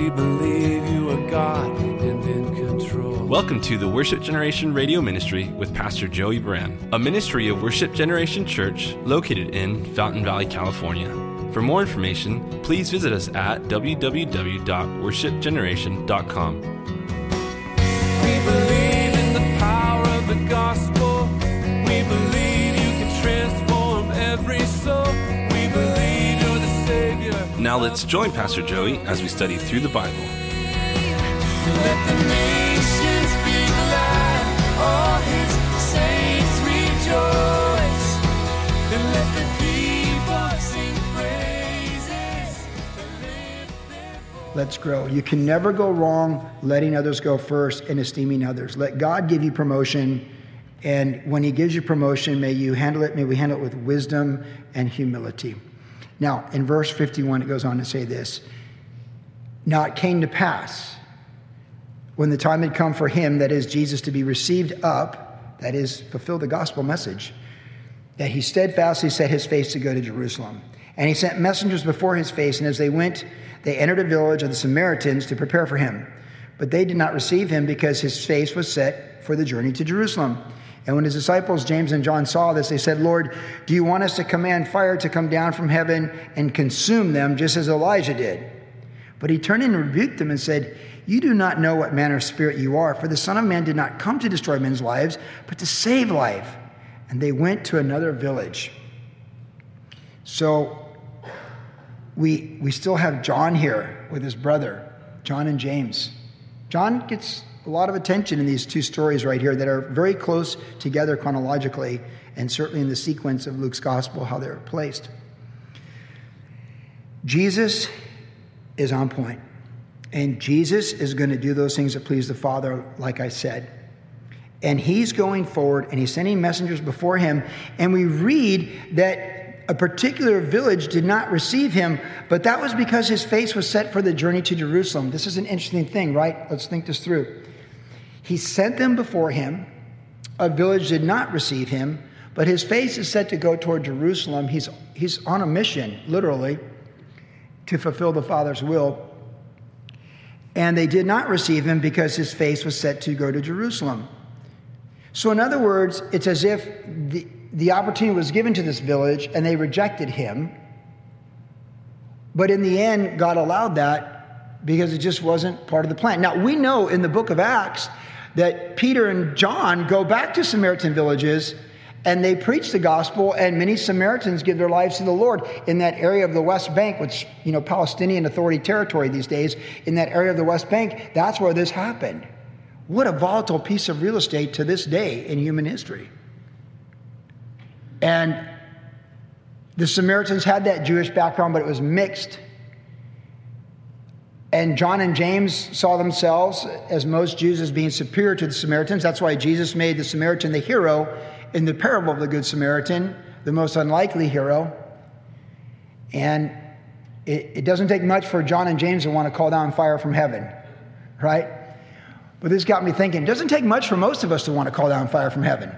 we believe you are God and in control. Welcome to the Worship Generation Radio Ministry with Pastor Joey Buran, a ministry of Worship Generation Church located in Fountain Valley, California. For more information, please visit us at www.worshipgeneration.com. Now let's join Pastor Joey as we study through the Bible. Let the nations be glad. All his saints rejoice. And let the people sing praises. Let's grow. You can never go wrong letting others go first and esteeming others. Let God give you promotion. And when He gives you promotion, may you handle it, may we handle it with wisdom and humility. Now, in verse 51, it goes on to say this Now it came to pass when the time had come for him, that is, Jesus, to be received up, that is, fulfill the gospel message, that he steadfastly set his face to go to Jerusalem. And he sent messengers before his face, and as they went, they entered a village of the Samaritans to prepare for him. But they did not receive him because his face was set for the journey to Jerusalem. And when his disciples, James and John, saw this, they said, Lord, do you want us to command fire to come down from heaven and consume them, just as Elijah did? But he turned and rebuked them and said, You do not know what manner of spirit you are, for the Son of Man did not come to destroy men's lives, but to save life. And they went to another village. So we, we still have John here with his brother, John and James. John gets a lot of attention in these two stories right here that are very close together chronologically, and certainly in the sequence of Luke's gospel, how they're placed. Jesus is on. And Jesus is going to do those things that please the Father, like I said. And he's going forward and he's sending messengers before him. And we read that a particular village did not receive him, but that was because his face was set for the journey to Jerusalem. This is an interesting thing, right? Let's think this through. He sent them before him. A village did not receive him, but his face is set to go toward Jerusalem. He's, he's on a mission, literally, to fulfill the Father's will. And they did not receive him because his face was set to go to Jerusalem. So, in other words, it's as if the, the opportunity was given to this village and they rejected him. But in the end, God allowed that because it just wasn't part of the plan. Now, we know in the book of Acts that Peter and John go back to Samaritan villages and they preach the gospel and many samaritans give their lives to the lord in that area of the west bank which you know palestinian authority territory these days in that area of the west bank that's where this happened what a volatile piece of real estate to this day in human history and the samaritans had that jewish background but it was mixed and John and James saw themselves, as most Jews, as being superior to the Samaritans. That's why Jesus made the Samaritan the hero in the parable of the Good Samaritan, the most unlikely hero. And it, it, doesn't take much for John and James to want to call down fire from heaven, right? But this got me thinking it doesn't take much for most of us to want to call down fire from heaven,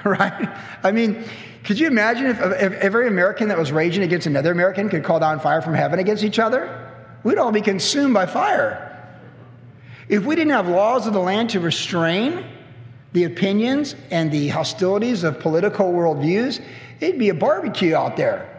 right? I mean, could you imagine if, if every American that was raging against another American could call down fire from heaven against each other? We'd all be consumed by fire. If we didn't have laws of the land to restrain the opinions and the hostilities of political worldviews, it'd be a barbecue out there.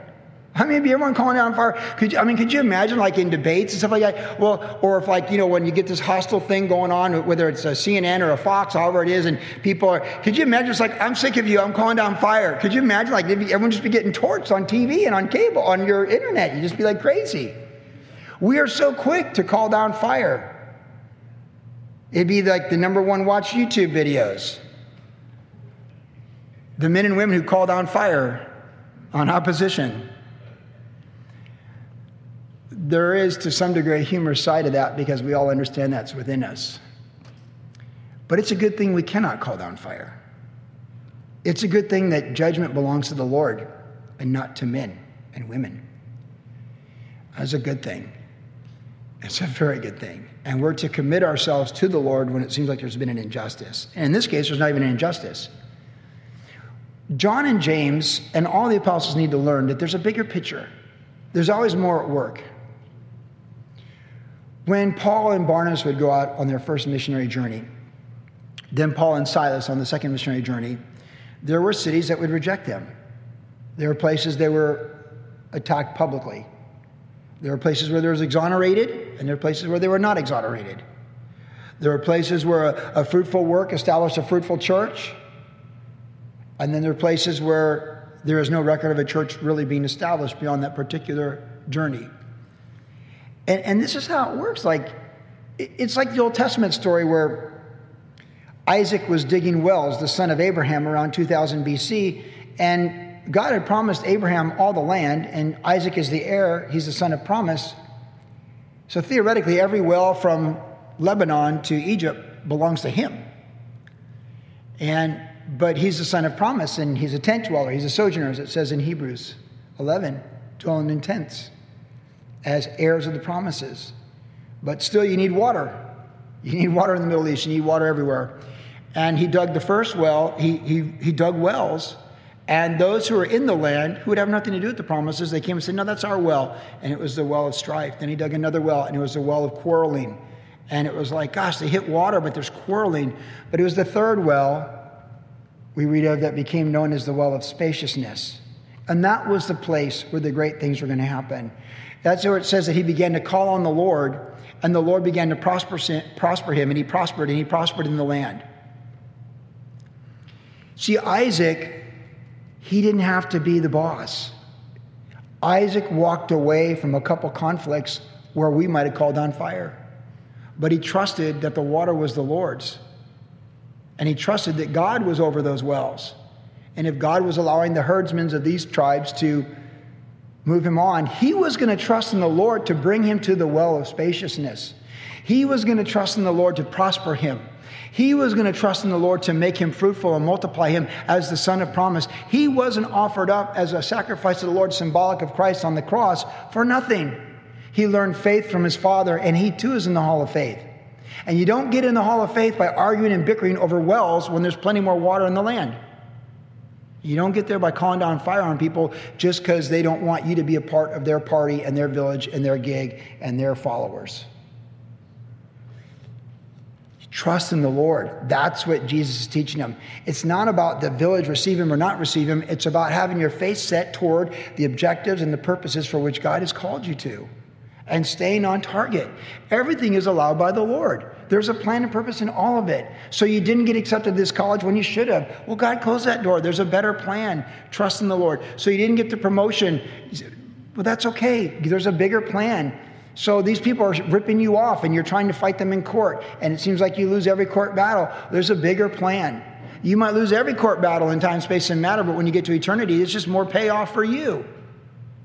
I mean, be everyone calling down fire. Could you, I mean, could you imagine, like in debates and stuff like that? Well, or if, like, you know, when you get this hostile thing going on, whether it's a CNN or a Fox, however it is, and people are, could you imagine? It's like, I'm sick of you. I'm calling down fire. Could you imagine, like, everyone just be getting torched on TV and on cable, on your internet? You'd just be like crazy. We are so quick to call down fire. It'd be like the number one watch YouTube videos. The men and women who call down fire on opposition. There is, to some degree, a humorous side of that because we all understand that's within us. But it's a good thing we cannot call down fire. It's a good thing that judgment belongs to the Lord and not to men and women. That's a good thing. It's a very good thing. And we're to commit ourselves to the Lord when it seems like there's been an injustice. And in this case, there's not even an injustice. John and James and all the apostles need to learn that there's a bigger picture. There's always more at work. When Paul and Barnabas would go out on their first missionary journey, then Paul and Silas on the second missionary journey, there were cities that would reject them. There were places they were attacked publicly. There were places where they were exonerated, and there were places where they were not exonerated. There were places where a, a fruitful work established a fruitful church, and then there are places where there is no record of a church really being established beyond that particular journey. And, and this is how it works. Like, it's like the Old Testament story where Isaac was digging wells, the son of Abraham, around 2000 BC, and God had promised Abraham all the land, and Isaac is the heir. He's the son of promise. So theoretically, every well from Lebanon to Egypt belongs to him. And but he's the son of promise, and he's a tent dweller. He's a sojourner, as it says in Hebrews 11, dwelling in tents as heirs of the promises. But still, you need water. You need water in the Middle East. You need water everywhere. And he dug the first well. He, he, he dug wells and those who were in the land, who would have nothing to do with the promises, they came and said, No, that's our well. And it was the well of strife. Then he dug another well, and it was the well of quarreling. And it was like, gosh, they hit water, but there's quarreling. But it was the third well we read of that became known as the well of spaciousness. And that was the place where the great things were going to happen. That's where it says that he began to call on the Lord, and the Lord began to prosper, prosper him, and he prospered, and he prospered in the land. See, Isaac he didn't have to be the boss. Isaac walked away from a couple conflicts where we might have called on fire. But he trusted that the water was the Lord's. And he trusted that God was over those wells. And if God was allowing the herdsmen of these tribes to move him on, he was going to trust in the Lord to bring him to the well of spaciousness. He was going to trust in the Lord to prosper him. He was going to trust in the Lord to make him fruitful and multiply him as the son of promise. He wasn't offered up as a sacrifice to the Lord, symbolic of Christ on the cross, for nothing. He learned faith from his father, and he too is in the hall of faith. And you don't get in the hall of faith by arguing and bickering over wells when there's plenty more water in the land. You don't get there by calling down fire on people just because they don't want you to be a part of their party and their village and their gig and their followers. Trust in the Lord. That's what Jesus is teaching them. It's not about the village receive him or not receive him. It's about having your face set toward the objectives and the purposes for which God has called you to and staying on target. Everything is allowed by the Lord. There's a plan and purpose in all of it. So you didn't get accepted to this college when you should have. Well, God closed that door. There's a better plan. Trust in the Lord. So you didn't get the promotion. Well, that's okay. There's a bigger plan. So these people are ripping you off and you're trying to fight them in court, and it seems like you lose every court battle. There's a bigger plan. You might lose every court battle in time, space, and matter, but when you get to eternity, it's just more payoff for you.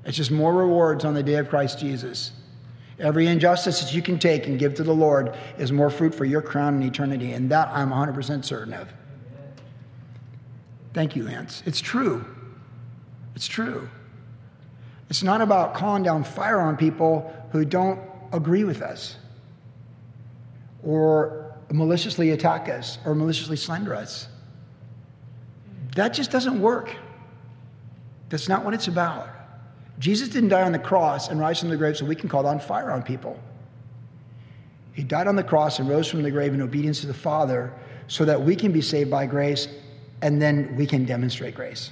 It's just more rewards on the day of Christ Jesus. Every injustice that you can take and give to the Lord is more fruit for your crown in eternity, and that I'm 100% certain of. Thank you, Lance. It's true. It's true. It's not about calling down fire on people who don't agree with us or maliciously attack us or maliciously slander us. That just doesn't work. That's not what it's about. Jesus didn't die on the cross and rise from the grave so we can call down fire on people. He died on the cross and rose from the grave in obedience to the Father so that we can be saved by grace and then we can demonstrate grace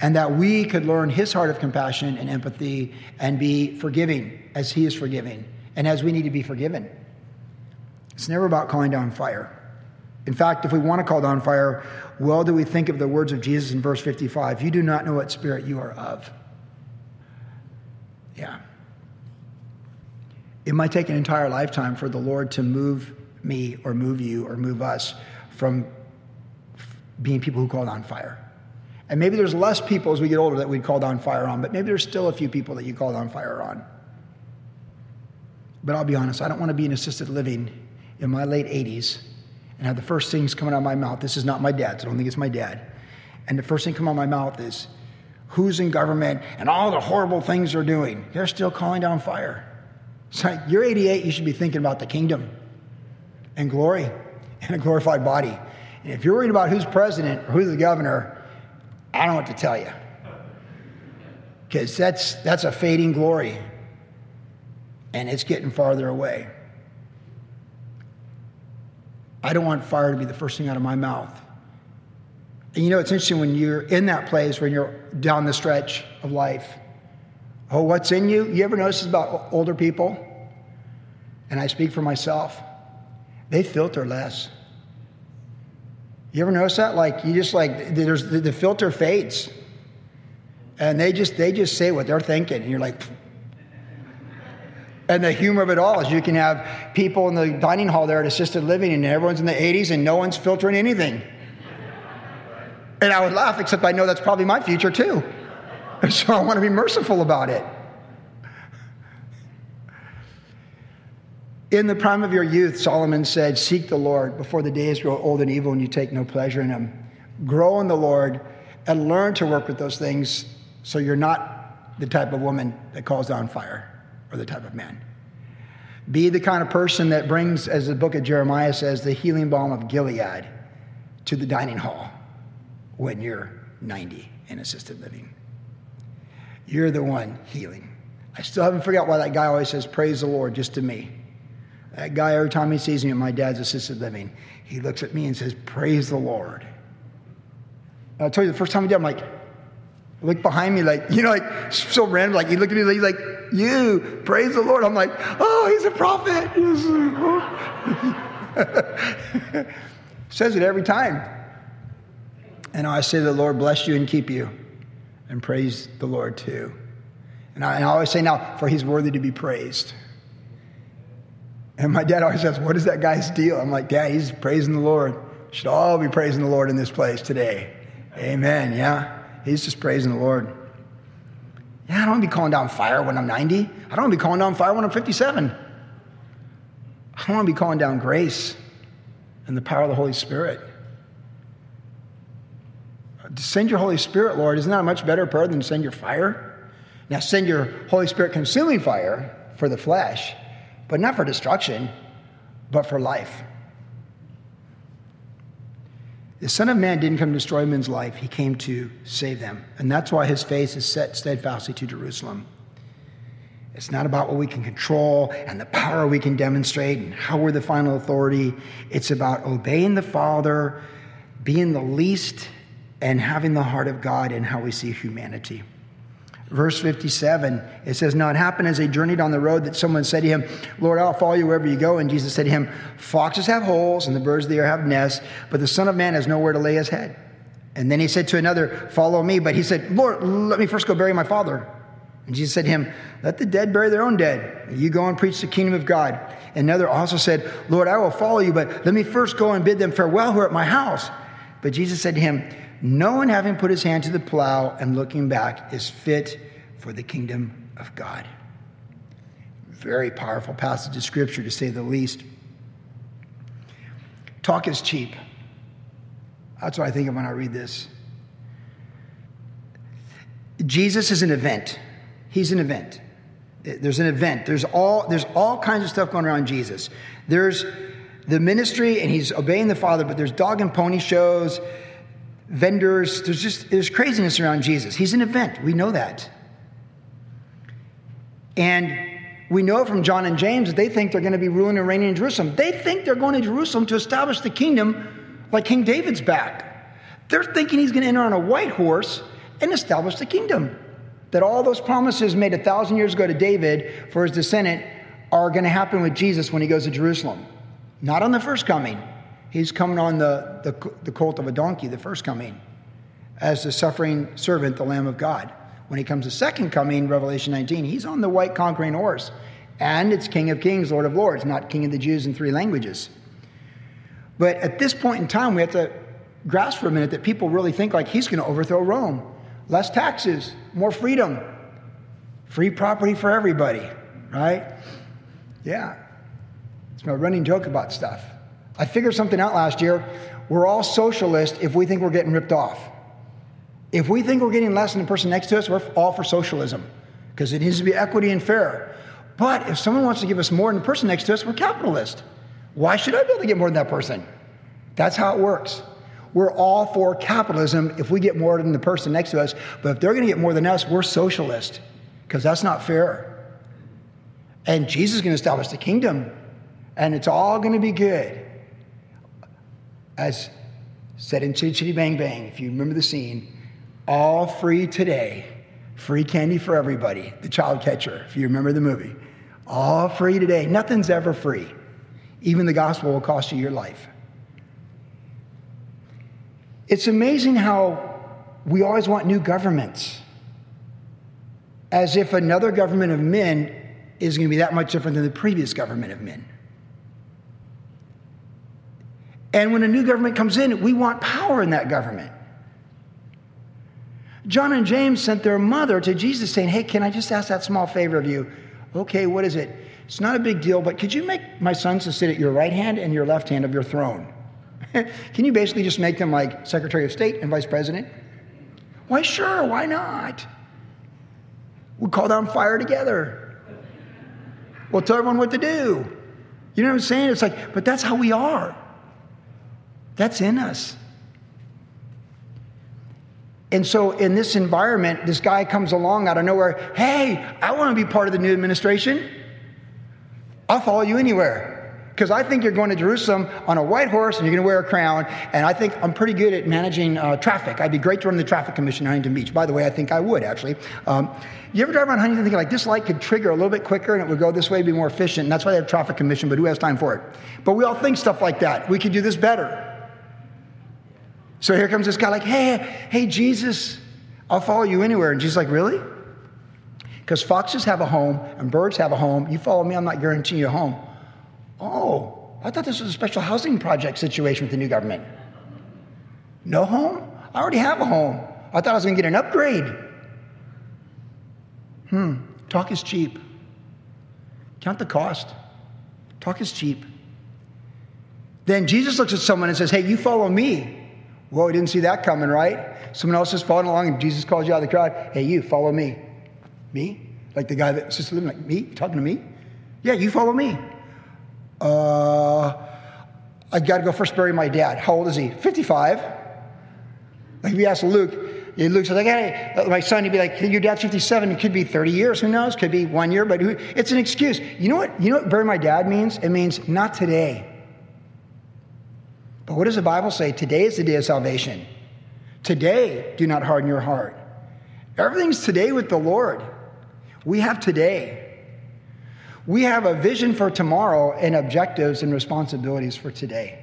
and that we could learn his heart of compassion and empathy and be forgiving as he is forgiving and as we need to be forgiven. It's never about calling down fire. In fact, if we want to call down fire, well do we think of the words of Jesus in verse 55 You do not know what spirit you are of. Yeah. It might take an entire lifetime for the Lord to move me or move you or move us from being people who call down fire. And maybe there's less people as we get older that we'd call down fire on, but maybe there's still a few people that you call down fire on. But I'll be honest, I don't want to be in assisted living in my late 80s and have the first things coming out of my mouth. This is not my dad's, I don't think it's my dad. And the first thing come out of my mouth is who's in government and all the horrible things they're doing. They're still calling down fire. So you're 88, you should be thinking about the kingdom and glory and a glorified body. And if you're worried about who's president or who's the governor, I don't what to tell you. Because that's, that's a fading glory. and it's getting farther away. I don't want fire to be the first thing out of my mouth. And you know, it's interesting when you're in that place, when you're down the stretch of life. Oh, what's in you? You ever notice this about older people? And I speak for myself. They filter less. You ever notice that? Like you just like there's the, the filter fades, and they just they just say what they're thinking, and you're like. And the humor of it all is you can have people in the dining hall there at assisted living, and everyone's in the 80s, and no one's filtering anything. And I would laugh, except I know that's probably my future too. So I want to be merciful about it. In the prime of your youth, Solomon said, Seek the Lord before the days grow old and evil and you take no pleasure in them. Grow in the Lord and learn to work with those things so you're not the type of woman that calls down fire or the type of man. Be the kind of person that brings, as the book of Jeremiah says, the healing balm of Gilead to the dining hall when you're 90 in assisted living. You're the one healing. I still haven't figured out why that guy always says, Praise the Lord, just to me. That guy, every time he sees me at my dad's assisted living, he looks at me and says, Praise the Lord. I'll tell you, the first time he did, I'm like, look behind me, like, you know, like, so random. Like, he looked at me, like you, praise the Lord. I'm like, oh, he's a prophet. Says it every time. And I say, the Lord bless you and keep you. And praise the Lord too. And I, and I always say now, for he's worthy to be praised. And my dad always says, What is that guy's deal? I'm like, Dad, he's praising the Lord. Should all be praising the Lord in this place today. Amen. Yeah. He's just praising the Lord. Yeah, I don't want to be calling down fire when I'm 90. I don't want to be calling down fire when I'm 57. I don't want to be calling down grace and the power of the Holy Spirit. Send your Holy Spirit, Lord. Isn't that a much better prayer than send your fire? Now, send your Holy Spirit consuming fire for the flesh but not for destruction, but for life. The Son of Man didn't come to destroy men's life, he came to save them. And that's why his face is set steadfastly to Jerusalem. It's not about what we can control and the power we can demonstrate and how we're the final authority. It's about obeying the Father, being the least, and having the heart of God in how we see humanity. Verse 57, it says, Now it happened as they journeyed on the road that someone said to him, Lord, I'll follow you wherever you go. And Jesus said to him, Foxes have holes, and the birds of the air have nests, but the Son of Man has nowhere to lay his head. And then he said to another, Follow me. But he said, Lord, let me first go bury my father. And Jesus said to him, Let the dead bury their own dead. You go and preach the kingdom of God. And another also said, Lord, I will follow you, but let me first go and bid them farewell who are at my house. But Jesus said to him, no one having put his hand to the plow and looking back is fit for the kingdom of God. Very powerful passage of scripture, to say the least. Talk is cheap. That's what I think of when I read this. Jesus is an event. He's an event. There's an event. There's all, there's all kinds of stuff going around Jesus. There's the ministry, and he's obeying the Father, but there's dog and pony shows vendors. There's just there's craziness around Jesus. He's an event. We know that. And we know from John and James that they think they're going to be ruling and reigning in Jerusalem. They think they're going to Jerusalem to establish the kingdom like King David's back. They're thinking he's going to enter on a white horse and establish the kingdom. That all those promises made a thousand years ago to David for his descendant are going to happen with Jesus when he goes to Jerusalem. Not on the first coming, He's coming on the, the, the colt of a donkey, the first coming, as the suffering servant, the Lamb of God. When he comes the second coming, Revelation 19, he's on the white conquering horse. And it's King of Kings, Lord of Lords, not King of the Jews in three languages. But at this point in time, we have to grasp for a minute that people really think like he's going to overthrow Rome. Less taxes, more freedom, free property for everybody, right? Yeah. It's my running joke about stuff. I figured something out last year. We're all socialists if we think we're getting ripped off. If we think we're getting less than the person next to us, we're all for socialism because it needs to be equity and fair. But if someone wants to give us more than the person next to us, we're capitalist. Why should I be able to get more than that person? That's how it works. We're all for capitalism if we get more than the person next to us. But if they're going to get more than us, we're socialist because that's not fair. And Jesus is going to establish the kingdom, and it's all going to be good. As said in Chitty Chitty Bang Bang, if you remember the scene, all free today, free candy for everybody, the child catcher, if you remember the movie. All free today. Nothing's ever free. Even the gospel will cost you your life. It's amazing how we always want new governments, as if another government of men is going to be that much different than the previous government of men. And when a new government comes in, we want power in that government. John and James sent their mother to Jesus saying, Hey, can I just ask that small favor of you? Okay, what is it? It's not a big deal, but could you make my sons to sit at your right hand and your left hand of your throne? Can you basically just make them like Secretary of State and Vice President? Why, sure, why not? We'll call down fire together. We'll tell everyone what to do. You know what I'm saying? It's like, but that's how we are. That's in us. And so, in this environment, this guy comes along out of nowhere. Hey, I want to be part of the new administration. I'll follow you anywhere. Because I think you're going to Jerusalem on a white horse and you're going to wear a crown. And I think I'm pretty good at managing uh, traffic. I'd be great to run the traffic commission in Huntington Beach. By the way, I think I would actually. Um, you ever drive around Huntington thinking like this light could trigger a little bit quicker and it would go this way, be more efficient? And that's why they have traffic commission, but who has time for it? But we all think stuff like that. We could do this better. So here comes this guy like, hey, hey, Jesus, I'll follow you anywhere. And Jesus like, really? Because foxes have a home and birds have a home. You follow me, I'm not guaranteeing you a home. Oh, I thought this was a special housing project situation with the new government. No home? I already have a home. I thought I was going to get an upgrade. Hmm, talk is cheap. Count the cost. Talk is cheap. Then Jesus looks at someone and says, Hey, you follow me. Whoa, didn't see that coming, right? Someone else is following along and Jesus calls you out of the crowd. Hey, you, follow me. Me? Like the guy that's just living like me? talking to me? Yeah, you follow me. Uh, I got to go first bury my dad. How old is he? 55. Like we asked Luke, Luke says, like, hey, uh, my son, he'd be like, your dad's 57. It could be 30 years. Who knows? Could be one year, but who, it's an excuse. You know what? You know what bury my dad means? It means not today. But what does the Bible say? Today is the day of salvation. Today, do not harden your heart. Everything's today with the Lord. We have today. We have a vision for tomorrow and objectives and responsibilities for today.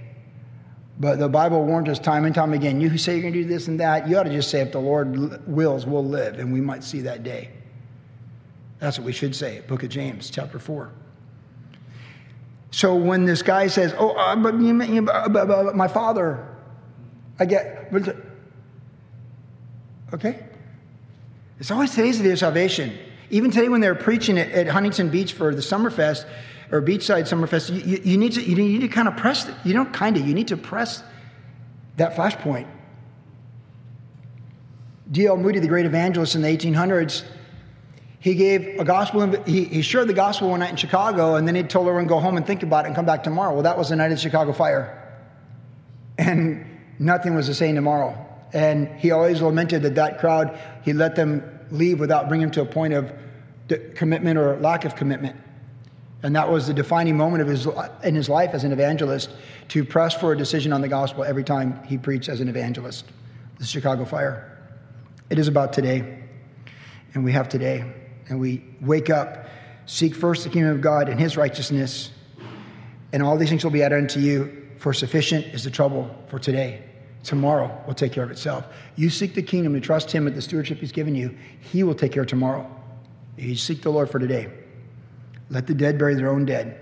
But the Bible warns us time and time again you who say you're going to do this and that, you ought to just say, if the Lord wills, we'll live, and we might see that day. That's what we should say, Book of James, chapter 4. So when this guy says, "Oh, uh, but, you, you, uh, but, but, my father," I get, okay. It's always today's the day of salvation. Even today, when they're preaching at, at Huntington Beach for the Summerfest or Beachside Summerfest, you, you, you, need to you need to kind of press. You don't kind of. You need to press that flashpoint. D.L. Moody, the great evangelist in the 1800s, he gave a gospel, he, he shared the gospel one night in Chicago, and then he told everyone, go home and think about it and come back tomorrow. Well, that was the night of the Chicago fire. And nothing was the same tomorrow. And he always lamented that that crowd, he let them leave without bringing them to a point of commitment or lack of commitment. And that was the defining moment of his, in his life as an evangelist to press for a decision on the gospel every time he preached as an evangelist. The Chicago fire. It is about today, and we have today and we wake up, seek first the kingdom of God and his righteousness, and all these things will be added unto you. For sufficient is the trouble for today. Tomorrow will take care of itself. You seek the kingdom and trust him with the stewardship he's given you, he will take care of tomorrow. You seek the Lord for today. Let the dead bury their own dead.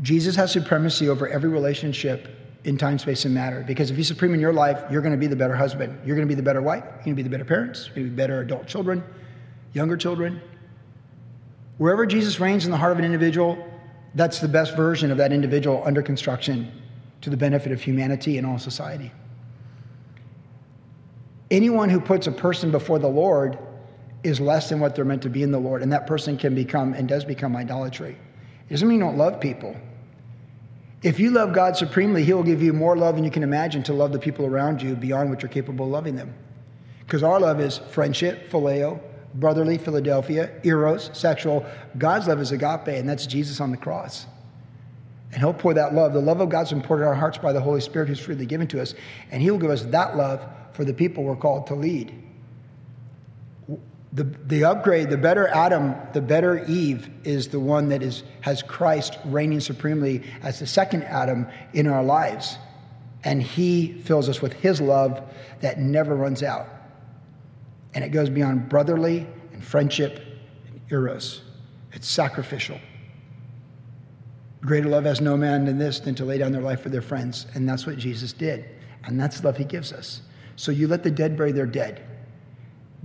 Jesus has supremacy over every relationship in time, space, and matter. Because if he's supreme in your life, you're going to be the better husband. You're going to be the better wife. You're going to be the better parents. You're going to be better adult children younger children. Wherever Jesus reigns in the heart of an individual, that's the best version of that individual under construction to the benefit of humanity and all society. Anyone who puts a person before the Lord is less than what they're meant to be in the Lord, and that person can become and does become idolatry. It doesn't mean you don't love people. If you love God supremely, He will give you more love than you can imagine to love the people around you beyond what you're capable of loving them. Because our love is friendship, phileo, brotherly, Philadelphia, eros, sexual. God's love is agape, and that's Jesus on the cross. And He'll pour that love. The love of God's been poured in our hearts by the Holy Spirit who's freely given to us. And He'll give us that love for the people we're called to lead. The, the upgrade, the better Adam, the better Eve is the one that is, has Christ reigning supremely as the second Adam in our lives. And He fills us with His love that never runs out. And it goes beyond brotherly and friendship and eros. It's sacrificial. Greater love has no man than this than to lay down their life for their friends. And that's what Jesus did. And that's the love he gives us. So you let the dead bury their dead.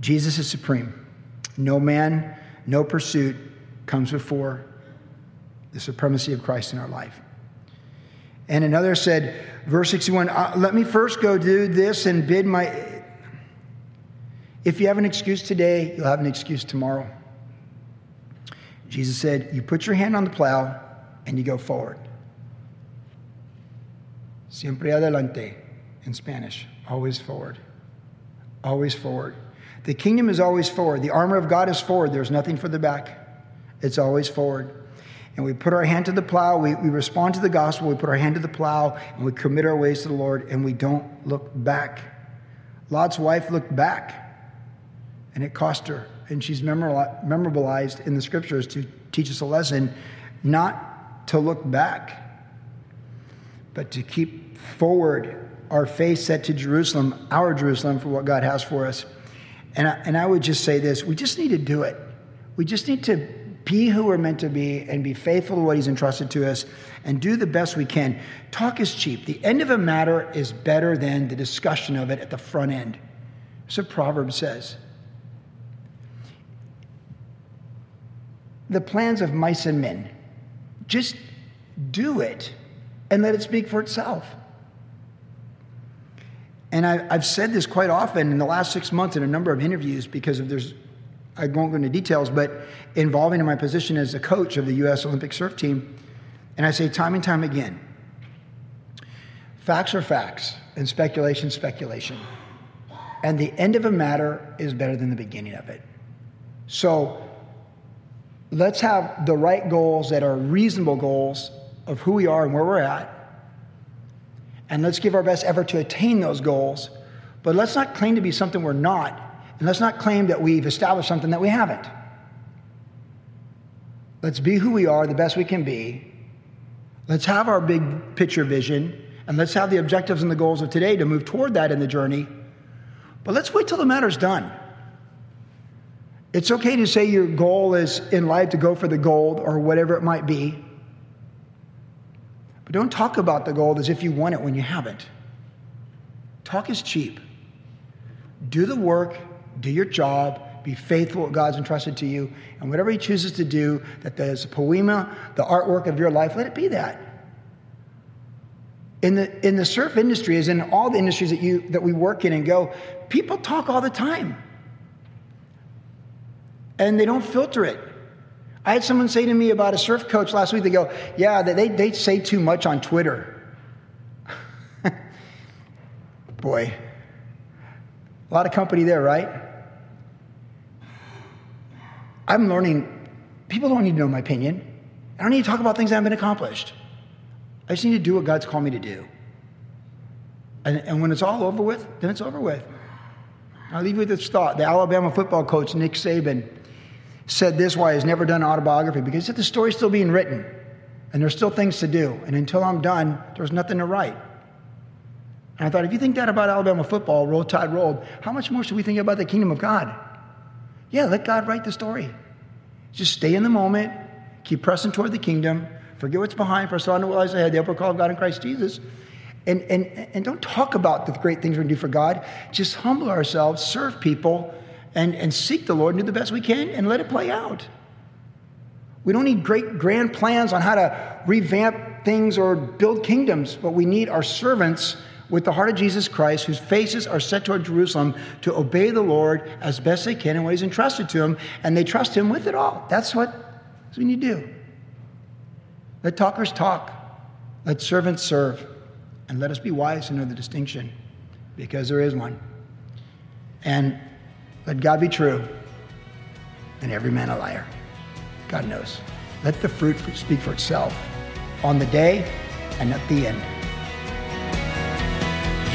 Jesus is supreme. No man, no pursuit comes before the supremacy of Christ in our life. And another said, verse 61, uh, let me first go do this and bid my. If you have an excuse today, you'll have an excuse tomorrow. Jesus said, You put your hand on the plow and you go forward. Siempre adelante in Spanish, always forward. Always forward. The kingdom is always forward. The armor of God is forward. There's nothing for the back, it's always forward. And we put our hand to the plow, we, we respond to the gospel, we put our hand to the plow, and we commit our ways to the Lord, and we don't look back. Lot's wife looked back, and it cost her. And she's memorabilized in the scriptures to teach us a lesson not to look back, but to keep forward our face set to Jerusalem, our Jerusalem, for what God has for us. And I, and I would just say this we just need to do it. We just need to be who we're meant to be and be faithful to what He's entrusted to us and do the best we can. Talk is cheap. The end of a matter is better than the discussion of it at the front end. What Proverbs says. The plans of mice and men. Just do it and let it speak for itself. And I, have said this quite often in the last six months in a number of interviews because of there's, I won't go into details, but involving in my position as a coach of the U.S. Olympic surf team. And I say time and time again facts are facts, and speculation, speculation. And the end of a matter is better than the beginning of it. So let's have the right goals that are reasonable goals of who we are and where we're at and let's give our best effort to attain those goals. But let's not claim to be something we're not, and let's not claim that we've established something that we haven't. Let's be who we are the best we can be. Let's have our big picture vision, and let's have the objectives and the goals of today to move toward that in the journey. But let's wait till the matter's done. It's okay to say your goal is in life to go for the gold or whatever it might be. But don't talk about the gold as if you want it when you haven't. Talk is cheap. Do the work, do your job, be faithful what God's entrusted to you, and whatever He chooses to do, that there's a poema, the artwork of your life, let it be that. In the, in the surf industry, as in all the industries that, you, that we work in and go, people talk all the time. And they don't filter it. I had someone say to me about a surf coach last week, they go, Yeah, they, they say too much on Twitter. Boy, a lot of company there, right? I'm learning, people don't need to know my opinion. I don't need to talk about things that haven't been accomplished. I just need to do what God's called me to do. And, and when it's all over with, then it's over with. I'll leave you with this thought. The Alabama football coach, Nick Saban, said this why he's never done autobiography because the story's still being written and there's still things to do. And until I'm done, there's nothing to write. And I thought, if you think that about Alabama football, roll tide rolled, how much more should we think about the kingdom of God? Yeah, let God write the story. Just stay in the moment, keep pressing toward the kingdom, forget what's behind, press on to what lies ahead, the upper call of God in Christ Jesus. And, and, and don't talk about the great things we're going to do for God. Just humble ourselves, serve people, and, and seek the Lord and do the best we can and let it play out. We don't need great grand plans on how to revamp things or build kingdoms, but we need our servants with the heart of Jesus Christ, whose faces are set toward Jerusalem, to obey the Lord as best they can in what He's entrusted to them, and they trust Him with it all. That's what, we need to do. Let talkers talk, let servants serve, and let us be wise to know the distinction, because there is one. And let God be true and every man a liar. God knows. Let the fruit speak for itself on the day and at the end.